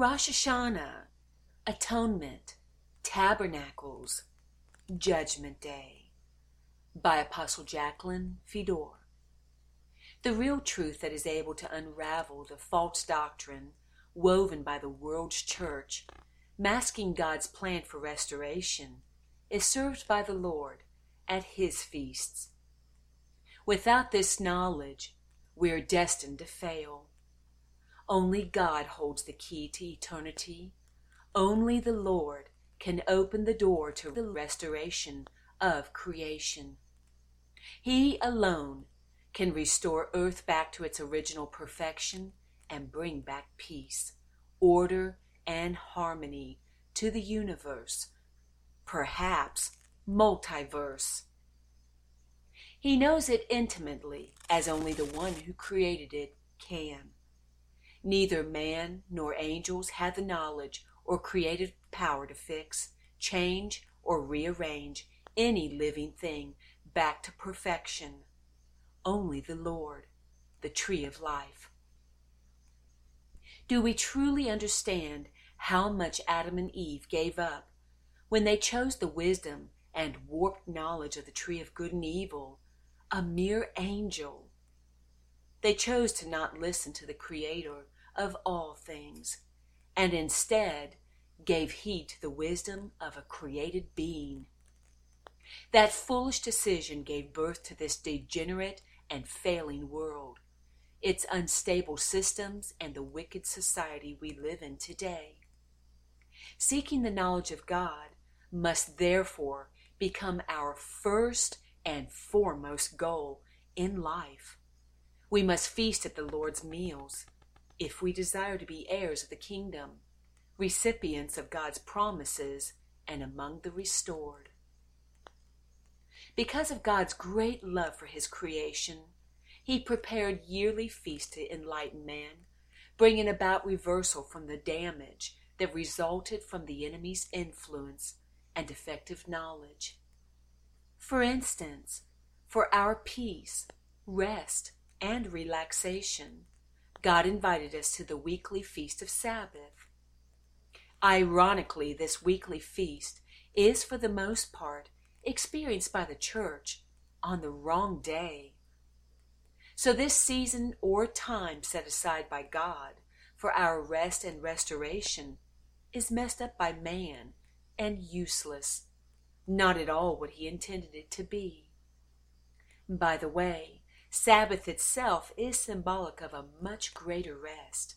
Rosh Hashanah, Atonement, Tabernacles, Judgment Day by Apostle Jacqueline Fedor. The real truth that is able to unravel the false doctrine woven by the world's church, masking God's plan for restoration, is served by the Lord at His feasts. Without this knowledge, we are destined to fail. Only God holds the key to eternity. Only the Lord can open the door to the restoration of creation. He alone can restore earth back to its original perfection and bring back peace, order, and harmony to the universe, perhaps multiverse. He knows it intimately, as only the one who created it can. Neither man nor angels have the knowledge or creative power to fix, change, or rearrange any living thing back to perfection. Only the Lord, the tree of life. Do we truly understand how much Adam and Eve gave up when they chose the wisdom and warped knowledge of the tree of good and evil, a mere angel? They chose to not listen to the Creator of all things, and instead gave heed to the wisdom of a created being. That foolish decision gave birth to this degenerate and failing world, its unstable systems, and the wicked society we live in today. Seeking the knowledge of God must therefore become our first and foremost goal in life. We must feast at the Lord's meals if we desire to be heirs of the kingdom, recipients of God's promises, and among the restored. Because of God's great love for his creation, he prepared yearly feasts to enlighten man, bringing about reversal from the damage that resulted from the enemy's influence and defective knowledge. For instance, for our peace, rest, and relaxation, God invited us to the weekly feast of Sabbath. Ironically, this weekly feast is for the most part experienced by the church on the wrong day. So, this season or time set aside by God for our rest and restoration is messed up by man and useless, not at all what he intended it to be. By the way, Sabbath itself is symbolic of a much greater rest.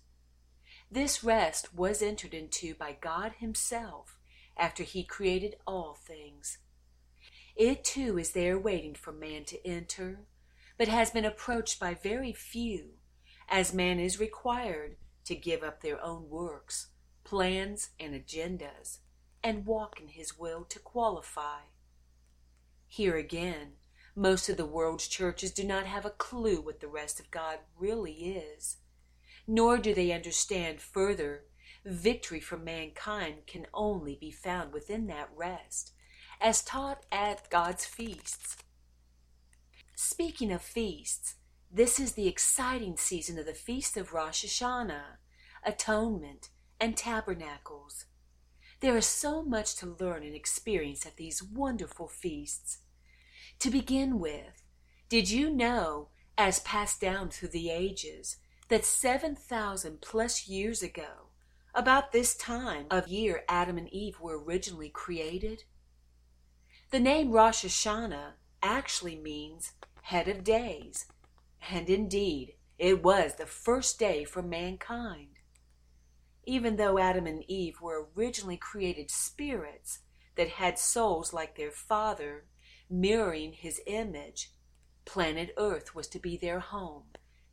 This rest was entered into by God Himself after He created all things. It too is there waiting for man to enter, but has been approached by very few, as man is required to give up their own works, plans, and agendas, and walk in His will to qualify. Here again, most of the world's churches do not have a clue what the rest of God really is, nor do they understand further victory for mankind can only be found within that rest, as taught at God's feasts. Speaking of feasts, this is the exciting season of the Feast of Rosh Hashanah, Atonement, and Tabernacles. There is so much to learn and experience at these wonderful feasts. To begin with, did you know, as passed down through the ages, that 7,000 plus years ago, about this time of year Adam and Eve were originally created? The name Rosh Hashanah actually means head of days, and indeed, it was the first day for mankind. Even though Adam and Eve were originally created spirits that had souls like their father, mirroring his image. Planet Earth was to be their home,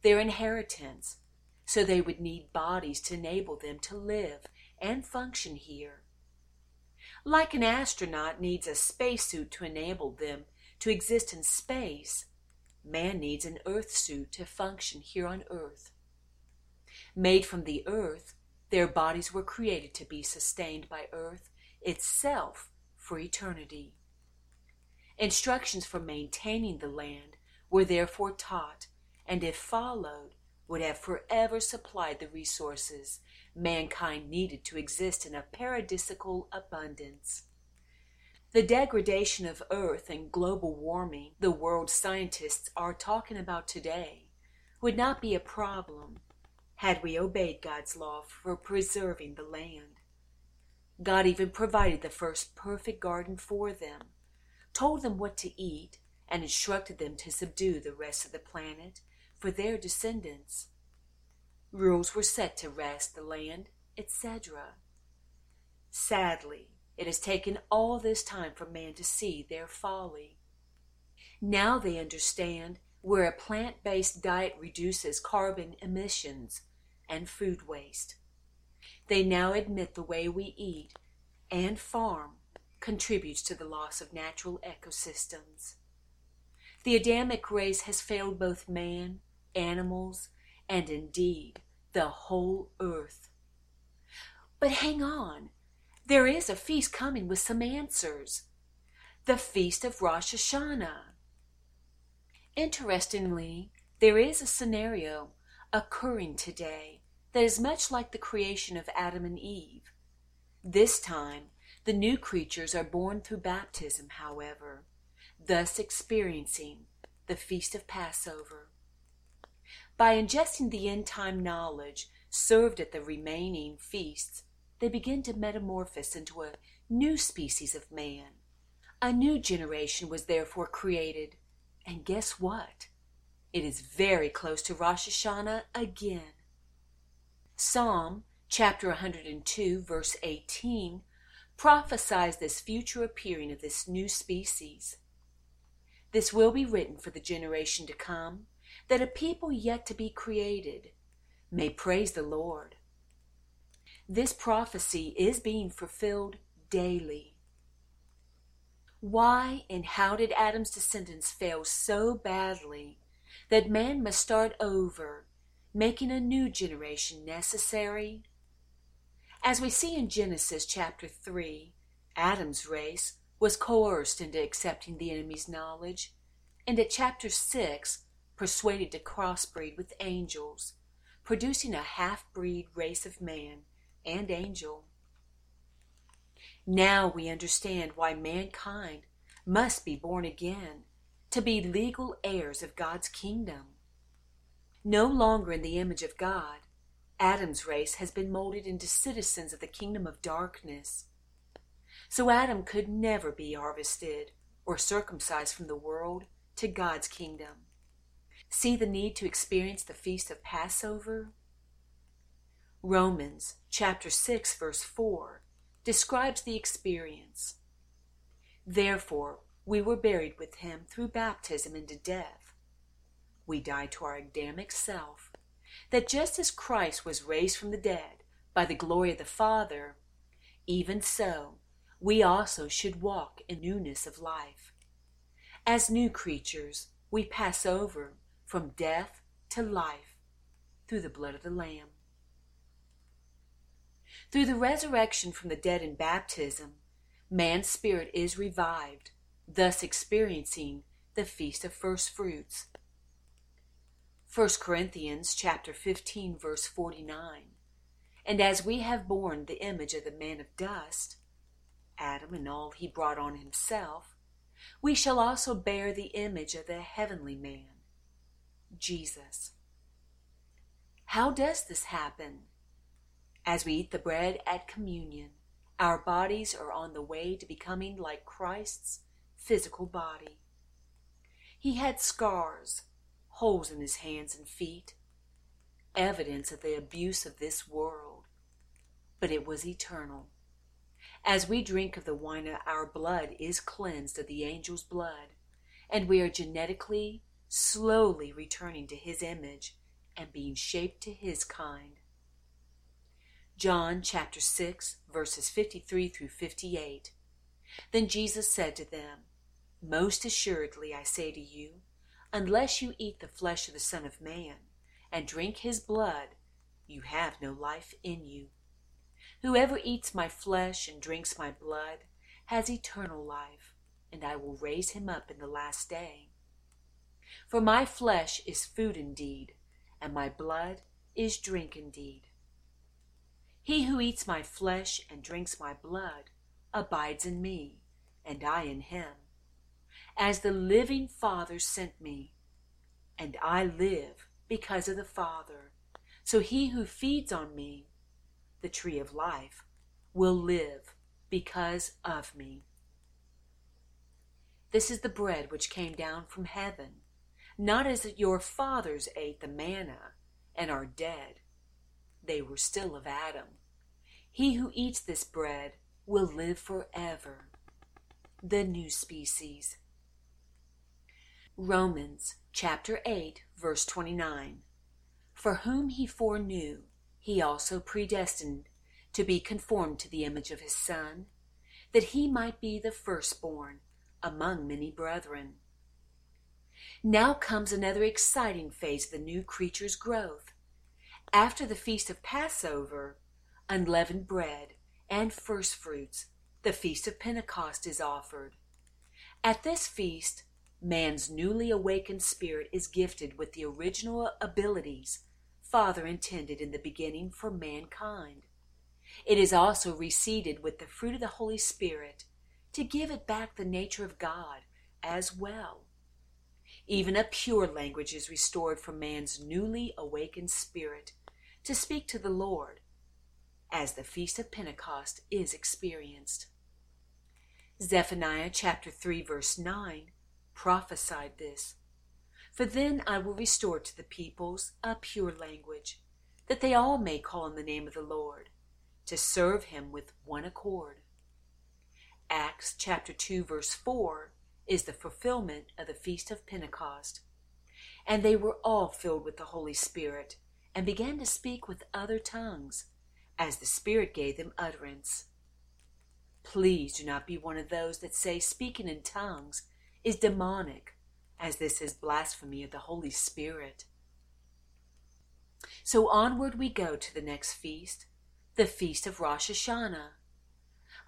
their inheritance, so they would need bodies to enable them to live and function here. Like an astronaut needs a spacesuit to enable them to exist in space, man needs an Earth suit to function here on Earth. Made from the Earth, their bodies were created to be sustained by Earth itself for eternity. Instructions for maintaining the land were therefore taught, and if followed, would have forever supplied the resources mankind needed to exist in a paradisical abundance. The degradation of Earth and global warming the world scientists are talking about today would not be a problem had we obeyed God's law for preserving the land. God even provided the first perfect garden for them, told them what to eat, and instructed them to subdue the rest of the planet for their descendants. Rules were set to rest the land, etc. Sadly, it has taken all this time for man to see their folly. Now they understand where a plant based diet reduces carbon emissions and food waste. They now admit the way we eat and farm contributes to the loss of natural ecosystems. The Adamic race has failed both man, animals, and indeed the whole earth. But hang on, there is a feast coming with some answers the Feast of Rosh Hashanah. Interestingly, there is a scenario occurring today that is much like the creation of Adam and Eve. This time, the new creatures are born through baptism, however, thus experiencing the Feast of Passover. By ingesting the end time knowledge served at the remaining feasts, they begin to metamorphose into a new species of man. A new generation was therefore created, and guess what? It is very close to Rosh Hashanah again. Psalm chapter 102, verse 18, prophesies this future appearing of this new species. This will be written for the generation to come, that a people yet to be created may praise the Lord. This prophecy is being fulfilled daily. Why and how did Adam's descendants fail so badly that man must start over, making a new generation necessary? As we see in Genesis chapter 3, Adam's race was coerced into accepting the enemy's knowledge, and at chapter 6, persuaded to crossbreed with angels, producing a half breed race of man and angel. Now we understand why mankind must be born again to be legal heirs of God's kingdom. No longer in the image of God, Adam's race has been molded into citizens of the kingdom of darkness. So Adam could never be harvested or circumcised from the world to God's kingdom. See the need to experience the feast of Passover? Romans chapter 6 verse 4 describes the experience. Therefore, we were buried with him through baptism into death. We died to our Adamic self, that just as Christ was raised from the dead by the glory of the Father, even so we also should walk in newness of life. As new creatures, we pass over from death to life through the blood of the Lamb. Through the resurrection from the dead in baptism, man's spirit is revived, thus experiencing the feast of first fruits. 1 Corinthians chapter 15 verse 49. And as we have borne the image of the man of dust, Adam and all he brought on himself, we shall also bear the image of the heavenly man, Jesus. How does this happen? As we eat the bread at communion, our bodies are on the way to becoming like Christ's physical body. He had scars, holes in his hands and feet, evidence of the abuse of this world, but it was eternal. As we drink of the wine, our blood is cleansed of the angel's blood, and we are genetically, slowly returning to his image and being shaped to his kind. John chapter 6, verses 53 through 58. Then Jesus said to them, Most assuredly I say to you, unless you eat the flesh of the Son of Man and drink his blood, you have no life in you. Whoever eats my flesh and drinks my blood has eternal life, and I will raise him up in the last day. For my flesh is food indeed, and my blood is drink indeed. He who eats my flesh and drinks my blood abides in me, and I in him. As the living Father sent me, and I live because of the Father, so he who feeds on me, the tree of life, will live because of me. This is the bread which came down from heaven, not as your fathers ate the manna and are dead. They were still of Adam. He who eats this bread will live forever. The new species. Romans chapter 8, verse 29. For whom he foreknew, he also predestined to be conformed to the image of his Son, that he might be the firstborn among many brethren. Now comes another exciting phase of the new creature's growth. After the feast of Passover, unleavened bread, and first fruits, the feast of Pentecost is offered. At this feast, man's newly awakened spirit is gifted with the original abilities Father intended in the beginning for mankind. It is also reseeded with the fruit of the Holy Spirit to give it back the nature of God as well. Even a pure language is restored for man's newly awakened spirit to speak to the Lord as the Feast of Pentecost is experienced. Zephaniah chapter 3 verse 9 prophesied this. For then I will restore to the peoples a pure language, that they all may call on the name of the Lord, to serve him with one accord. Acts chapter 2 verse 4 is the fulfillment of the feast of Pentecost. And they were all filled with the Holy Spirit and began to speak with other tongues as the Spirit gave them utterance. Please do not be one of those that say speaking in tongues is demonic, as this is blasphemy of the Holy Spirit. So onward we go to the next feast, the feast of Rosh Hashanah.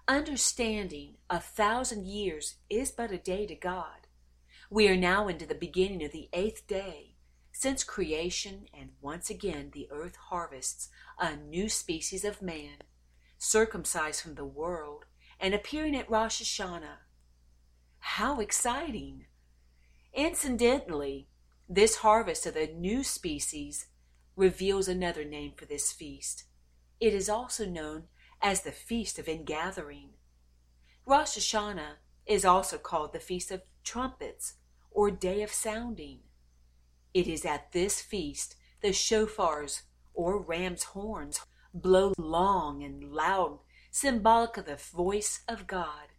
Understanding a thousand years is but a day to God. We are now into the beginning of the eighth day since creation, and once again the earth harvests a new species of man, circumcised from the world and appearing at Rosh Hashanah. How exciting! Incidentally, this harvest of the new species reveals another name for this feast. It is also known as the Feast of Ingathering. Rosh Hashanah is also called the Feast of Trumpets or Day of Sounding. It is at this feast the shofars or ram's horns blow long and loud, symbolic of the voice of God.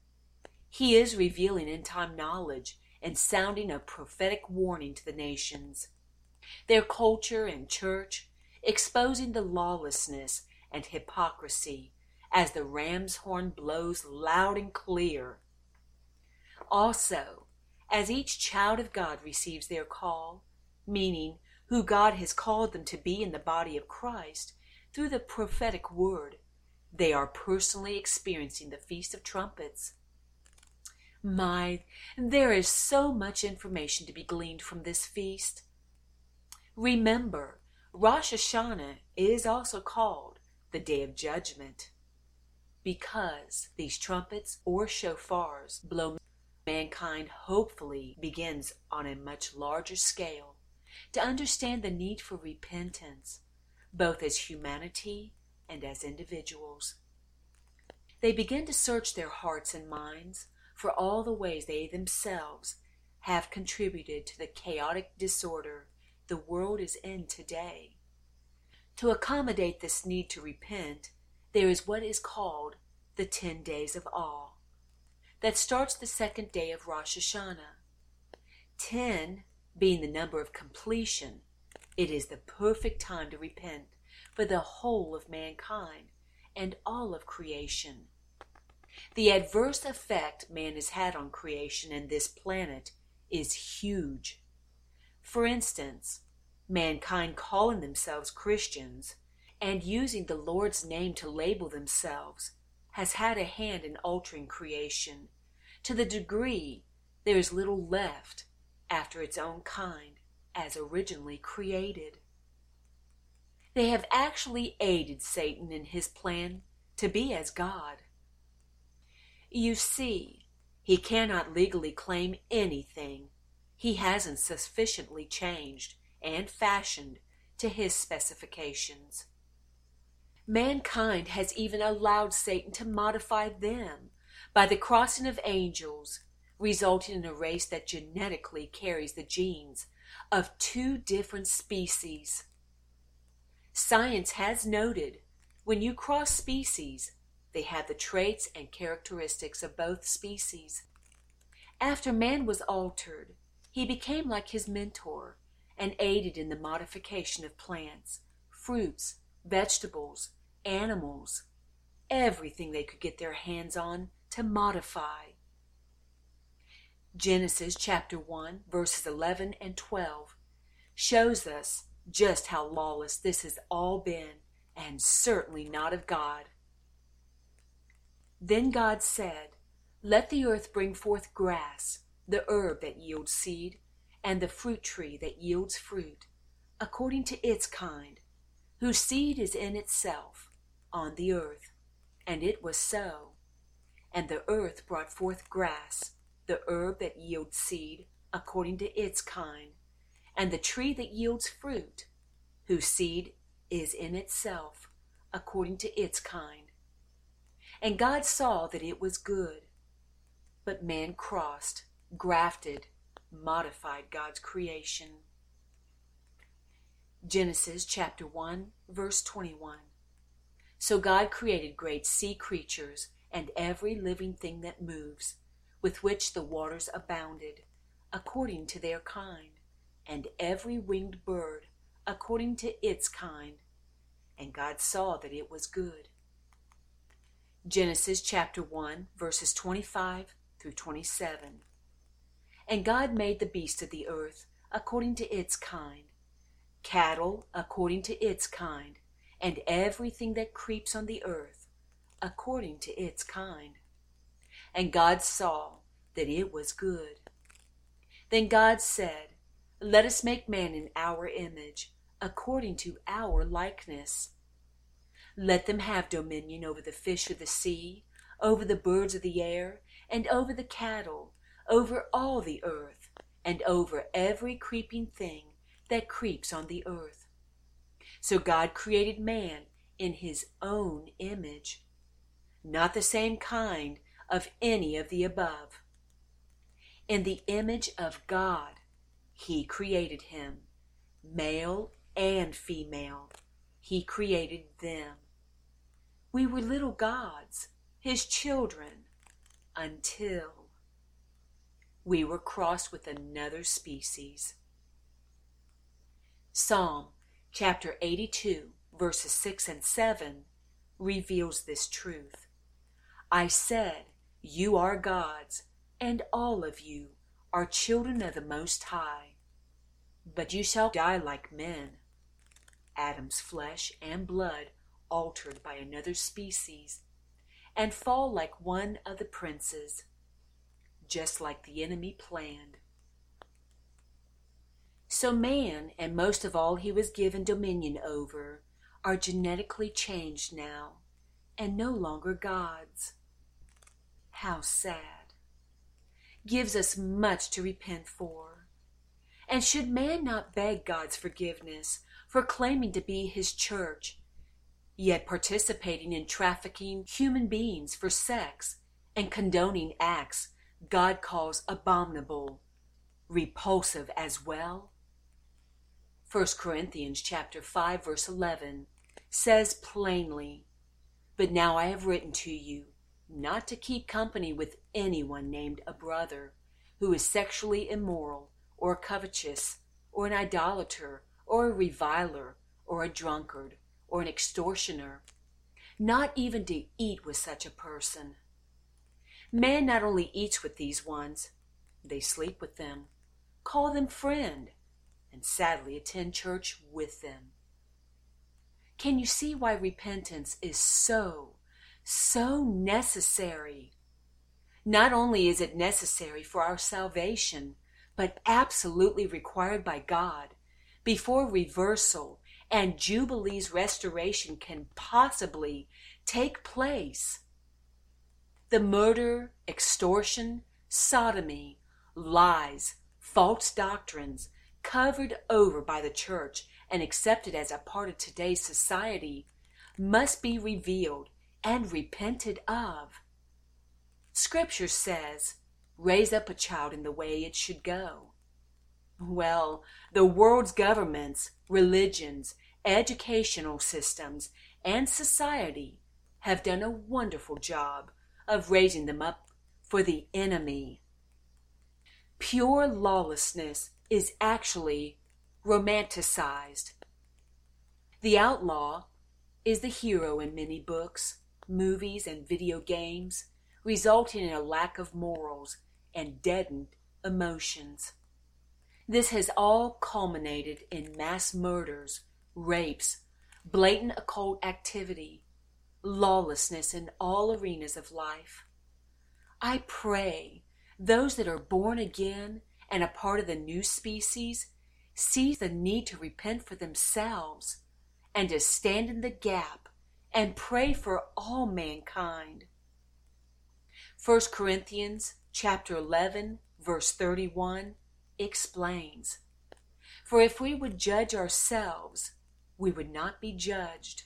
He is revealing in time knowledge and sounding a prophetic warning to the nations. Their culture and church, exposing the lawlessness and hypocrisy as the ram's horn blows loud and clear. Also, as each child of God receives their call, meaning who God has called them to be in the body of Christ through the prophetic word, they are personally experiencing the Feast of Trumpets. My, there is so much information to be gleaned from this feast. Remember, Rosh Hashanah is also called the Day of Judgment because these trumpets or shofars blow mankind hopefully begins on a much larger scale to understand the need for repentance, both as humanity and as individuals. They begin to search their hearts and minds for all the ways they themselves have contributed to the chaotic disorder the world is in today. To accommodate this need to repent, there is what is called the Ten Days of Awe, that starts the second day of Rosh Hashanah. Ten being the number of completion, it is the perfect time to repent for the whole of mankind and all of creation. The adverse effect man has had on creation and this planet is huge. For instance, mankind calling themselves Christians and using the Lord's name to label themselves has had a hand in altering creation to the degree there is little left after its own kind as originally created. They have actually aided Satan in his plan to be as God. You see, he cannot legally claim anything he hasn't sufficiently changed and fashioned to his specifications. Mankind has even allowed Satan to modify them by the crossing of angels, resulting in a race that genetically carries the genes of two different species. Science has noted when you cross species, they had the traits and characteristics of both species. After man was altered, he became like his mentor and aided in the modification of plants, fruits, vegetables, animals, everything they could get their hands on to modify. Genesis chapter 1, verses 11 and 12 shows us just how lawless this has all been, and certainly not of God. Then God said, Let the earth bring forth grass, the herb that yields seed, and the fruit tree that yields fruit, according to its kind, whose seed is in itself, on the earth. And it was so. And the earth brought forth grass, the herb that yields seed, according to its kind, and the tree that yields fruit, whose seed is in itself, according to its kind. And God saw that it was good. But man crossed, grafted, modified God's creation. Genesis chapter 1, verse 21. So God created great sea creatures and every living thing that moves, with which the waters abounded, according to their kind, and every winged bird according to its kind. And God saw that it was good. Genesis chapter 1, verses 25 through 27. And God made the beasts of the earth according to its kind, cattle according to its kind, and everything that creeps on the earth according to its kind. And God saw that it was good. Then God said, Let us make man in our image, according to our likeness. Let them have dominion over the fish of the sea, over the birds of the air, and over the cattle, over all the earth, and over every creeping thing that creeps on the earth. So God created man in his own image, not the same kind of any of the above. In the image of God, he created him, male and female. He created them. We were little gods, his children, until we were crossed with another species. Psalm chapter 82, verses 6 and 7 reveals this truth. I said, You are gods, and all of you are children of the Most High. But you shall die like men Adam's flesh and blood altered by another species, and fall like one of the princes, just like the enemy planned. So man, and most of all he was given dominion over, are genetically changed now, and no longer gods. How sad. Gives us much to repent for. And should man not beg God's forgiveness for claiming to be his church, yet participating in trafficking human beings for sex and condoning acts God calls abominable, repulsive as well? 1 Corinthians chapter 5 verse 11 says plainly, But now I have written to you not to keep company with anyone named a brother who is sexually immoral or covetous or an idolater or a reviler, or a drunkard, or an extortioner, not even to eat with such a person. Man not only eats with these ones, they sleep with them, call them friend, and sadly attend church with them. Can you see why repentance is so, so necessary? Not only is it necessary for our salvation, but absolutely required by God before reversal and Jubilee's restoration can possibly take place. The murder, extortion, sodomy, lies, false doctrines, covered over by the church and accepted as a part of today's society, must be revealed and repented of. Scripture says, raise up a child in the way it should go. Well, the world's governments, religions, educational systems, and society have done a wonderful job of raising them up for the enemy. Pure lawlessness is actually romanticized. The outlaw is the hero in many books, movies, and video games, resulting in a lack of morals and deadened emotions. This has all culminated in mass murders, rapes, blatant occult activity, lawlessness in all arenas of life. I pray those that are born again and a part of the new species see the need to repent for themselves and to stand in the gap and pray for all mankind. 1 Corinthians chapter 11 verse 31 explains, For if we would judge ourselves, we would not be judged.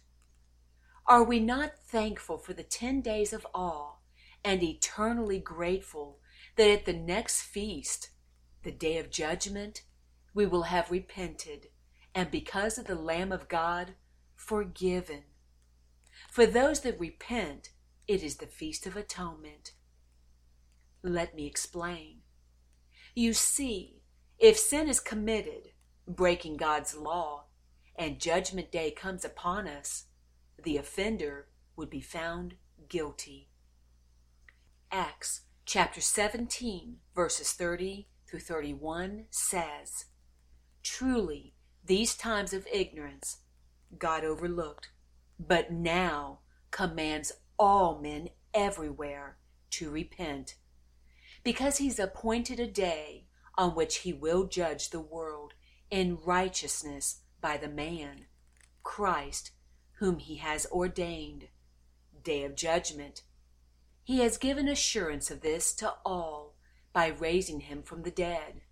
Are we not thankful for the 10 days of awe and eternally grateful that at the next feast, the day of judgment, we will have repented and because of the Lamb of God, forgiven. For those that repent, it is the Feast of Atonement. Let me explain. You see, if sin is committed, breaking God's law, and Judgment Day comes upon us, the offender would be found guilty. Acts chapter 17, verses 30 through 31 says, Truly, these times of ignorance God overlooked, but now commands all men everywhere to repent, because he's appointed a day on which he will judge the world in righteousness by the man, Christ, whom he has ordained. Day of judgment. He has given assurance of this to all by raising him from the dead.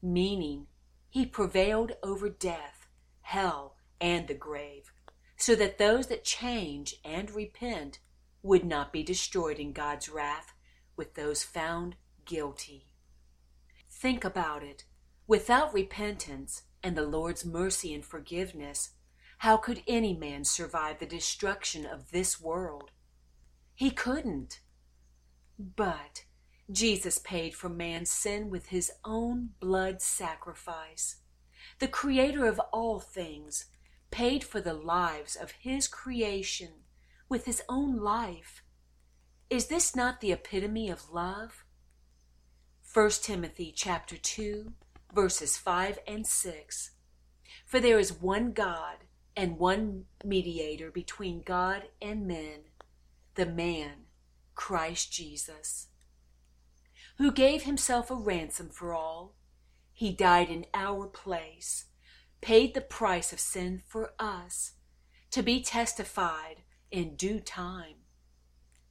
Meaning, he prevailed over death, hell, and the grave, so that those that change and repent would not be destroyed in God's wrath with those found guilty. Think about it. Without repentance and the Lord's mercy and forgiveness, how could any man survive the destruction of this world? He couldn't. But Jesus paid for man's sin with his own blood sacrifice. The Creator of all things paid for the lives of his creation with his own life. Is this not the epitome of love? 1 Timothy chapter 2 verses 5 and 6 For there is one God and one mediator between God and men, the man, Christ Jesus, who gave himself a ransom for all. He died in our place, paid the price of sin for us, to be testified in due time.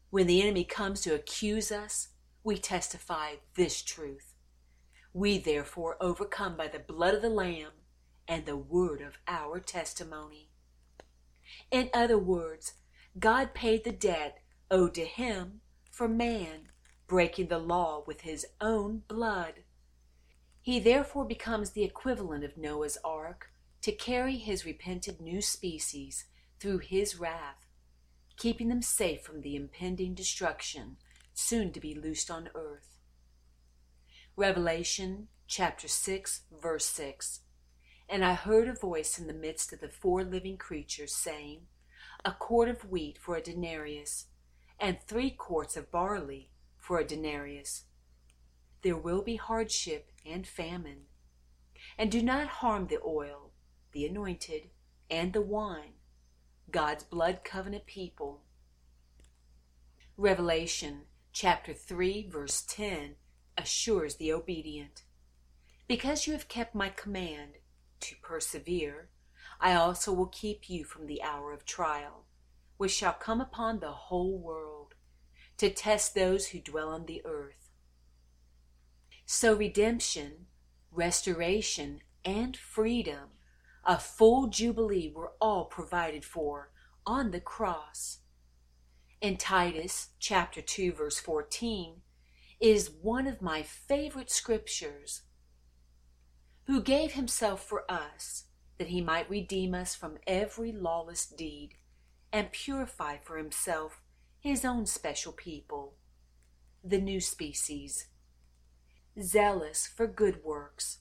When the enemy comes to accuse us, we testify this truth. We therefore overcome by the blood of the Lamb and the word of our testimony. In other words, God paid the debt owed to him for man, breaking the law with his own blood. He therefore becomes the equivalent of Noah's ark to carry his repented new species through his wrath, keeping them safe from the impending destruction soon to be loosed on earth. Revelation chapter 6, verse 6. And I heard a voice in the midst of the four living creatures saying, A quart of wheat for a denarius, and three quarts of barley for a denarius. There will be hardship and famine. And do not harm the oil, the anointed, and the wine, God's blood covenant people. Revelation chapter 3, verse 10 assures the obedient. Because you have kept my command, to persevere, I also will keep you from the hour of trial, which shall come upon the whole world, to test those who dwell on the earth. So redemption, restoration, and freedom, a full jubilee were all provided for on the cross. In Titus chapter 2 verse 14 is one of my favorite scriptures. Who gave himself for us that he might redeem us from every lawless deed and purify for himself his own special people, the new species, zealous for good works,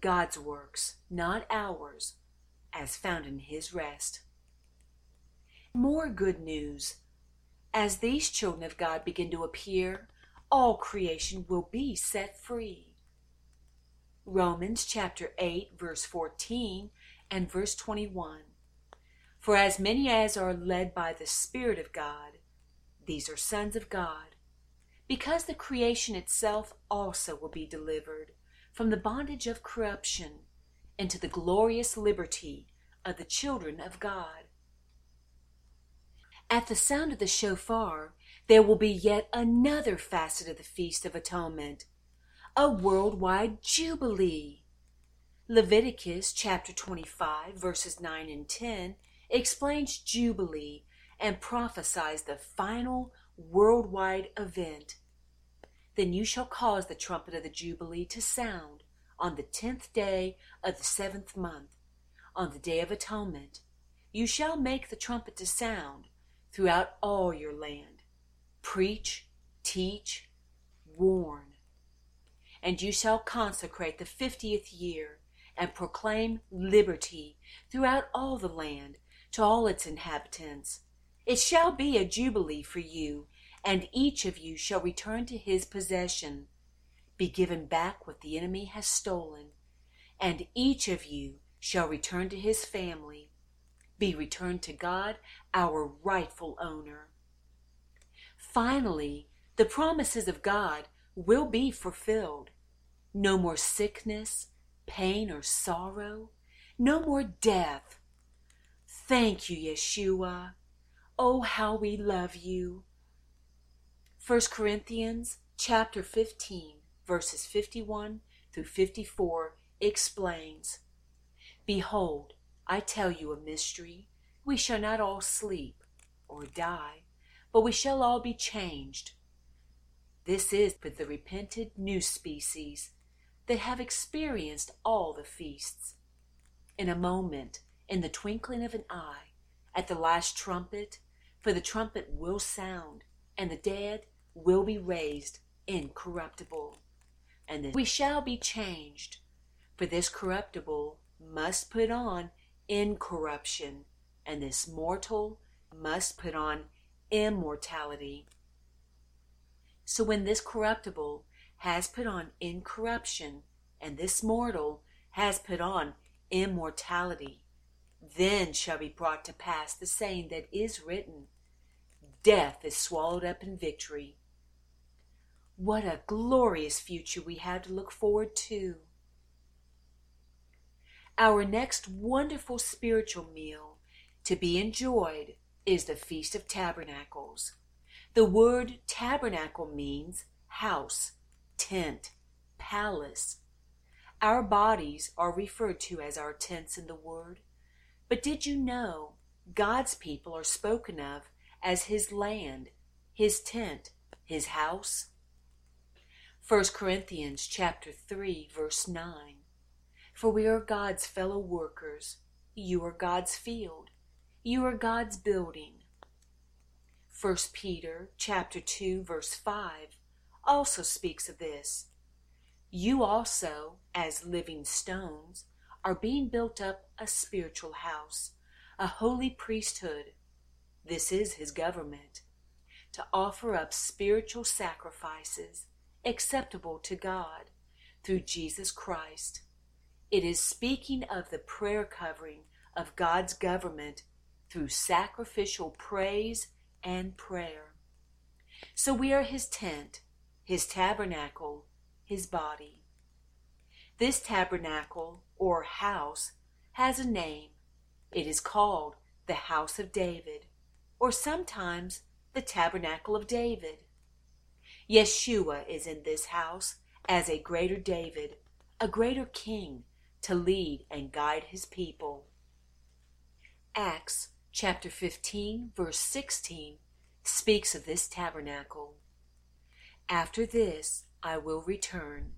God's works, not ours, as found in his rest. More good news. As these children of God begin to appear, all creation will be set free. Romans chapter 8, verse 14 and verse 21. For as many as are led by the Spirit of God, these are sons of God. Because the creation itself also will be delivered from the bondage of corruption into the glorious liberty of the children of God. At the sound of the shofar, there will be yet another facet of the Feast of Atonement a worldwide jubilee. Leviticus chapter 25, verses 9 and 10 explains jubilee and prophesies the final worldwide event. Then you shall cause the trumpet of the jubilee to sound on the tenth day of the seventh month, on the day of atonement. You shall make the trumpet to sound throughout all your land. Preach, teach, warn and you shall consecrate the fiftieth year, and proclaim liberty throughout all the land to all its inhabitants. It shall be a jubilee for you, and each of you shall return to his possession, be given back what the enemy has stolen, and each of you shall return to his family, be returned to God, our rightful owner. Finally, the promises of God will be fulfilled. No more sickness, pain, or sorrow. No more death. Thank you, Yeshua. Oh, how we love you. 1 Corinthians chapter 15, verses 51 through 54 explains Behold, I tell you a mystery. We shall not all sleep or die, but we shall all be changed this is for the repented new species that have experienced all the feasts. In a moment, in the twinkling of an eye, at the last trumpet, for the trumpet will sound, and the dead will be raised incorruptible. And then we shall be changed, for this corruptible must put on incorruption, and this mortal must put on immortality. So when this corruptible has put on incorruption, and this mortal has put on immortality, then shall be brought to pass the saying that is written Death is swallowed up in victory. What a glorious future we have to look forward to. Our next wonderful spiritual meal to be enjoyed is the Feast of Tabernacles. The word tabernacle means house, tent, palace. Our bodies are referred to as our tents in the word. But did you know God's people are spoken of as his land, his tent, his house? 1 Corinthians chapter 3 verse 9 For we are God's fellow workers you are God's field you are God's building 1 Peter chapter 2 verse 5 also speaks of this. You also, as living stones, are being built up a spiritual house, a holy priesthood. This is his government, to offer up spiritual sacrifices acceptable to God through Jesus Christ. It is speaking of the prayer covering of God's government through sacrificial praise and prayer. So we are his tent, his tabernacle, his body. This tabernacle, or house, has a name. It is called the House of David, or sometimes the Tabernacle of David. Yeshua is in this house as a greater David, a greater king to lead and guide his people. Acts chapter 15, verse 16 speaks of this tabernacle. After this, I will return,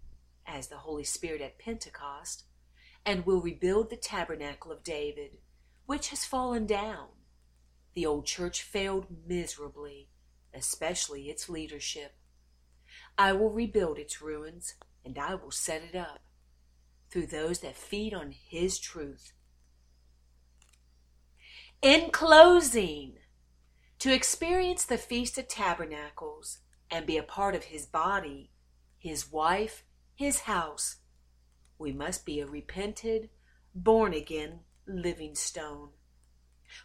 as the Holy Spirit at Pentecost, and will rebuild the tabernacle of David, which has fallen down. The old church failed miserably, especially its leadership. I will rebuild its ruins, and I will set it up through those that feed on His truth. In closing, to experience the Feast of Tabernacles and be a part of His body, His wife, His house, we must be a repented, born again living stone.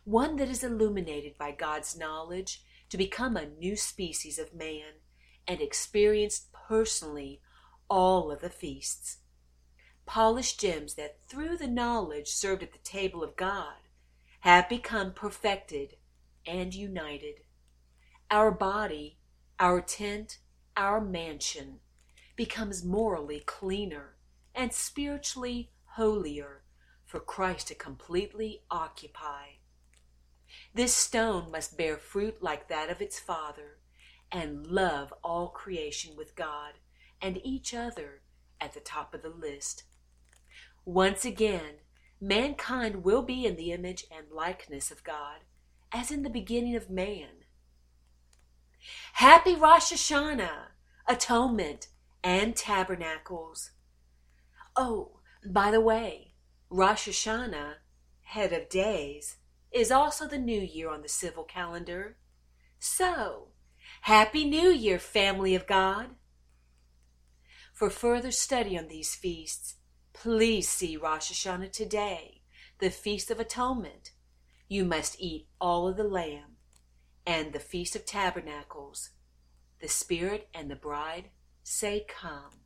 One that is illuminated by God's knowledge to become a new species of man and experienced personally all of the feasts. Polished gems that through the knowledge served at the table of God have become perfected and united. Our body, our tent, our mansion becomes morally cleaner and spiritually holier for Christ to completely occupy. This stone must bear fruit like that of its Father and love all creation with God and each other at the top of the list. Once again, mankind will be in the image and likeness of God, as in the beginning of man. Happy Rosh Hashanah, Atonement, and Tabernacles. Oh, by the way, Rosh Hashanah, head of days, is also the new year on the civil calendar. So, Happy New Year, family of God! For further study on these feasts, please see Rosh Hashanah today, the Feast of Atonement. You must eat all of the lamb, and the Feast of Tabernacles. The Spirit and the bride say, Come.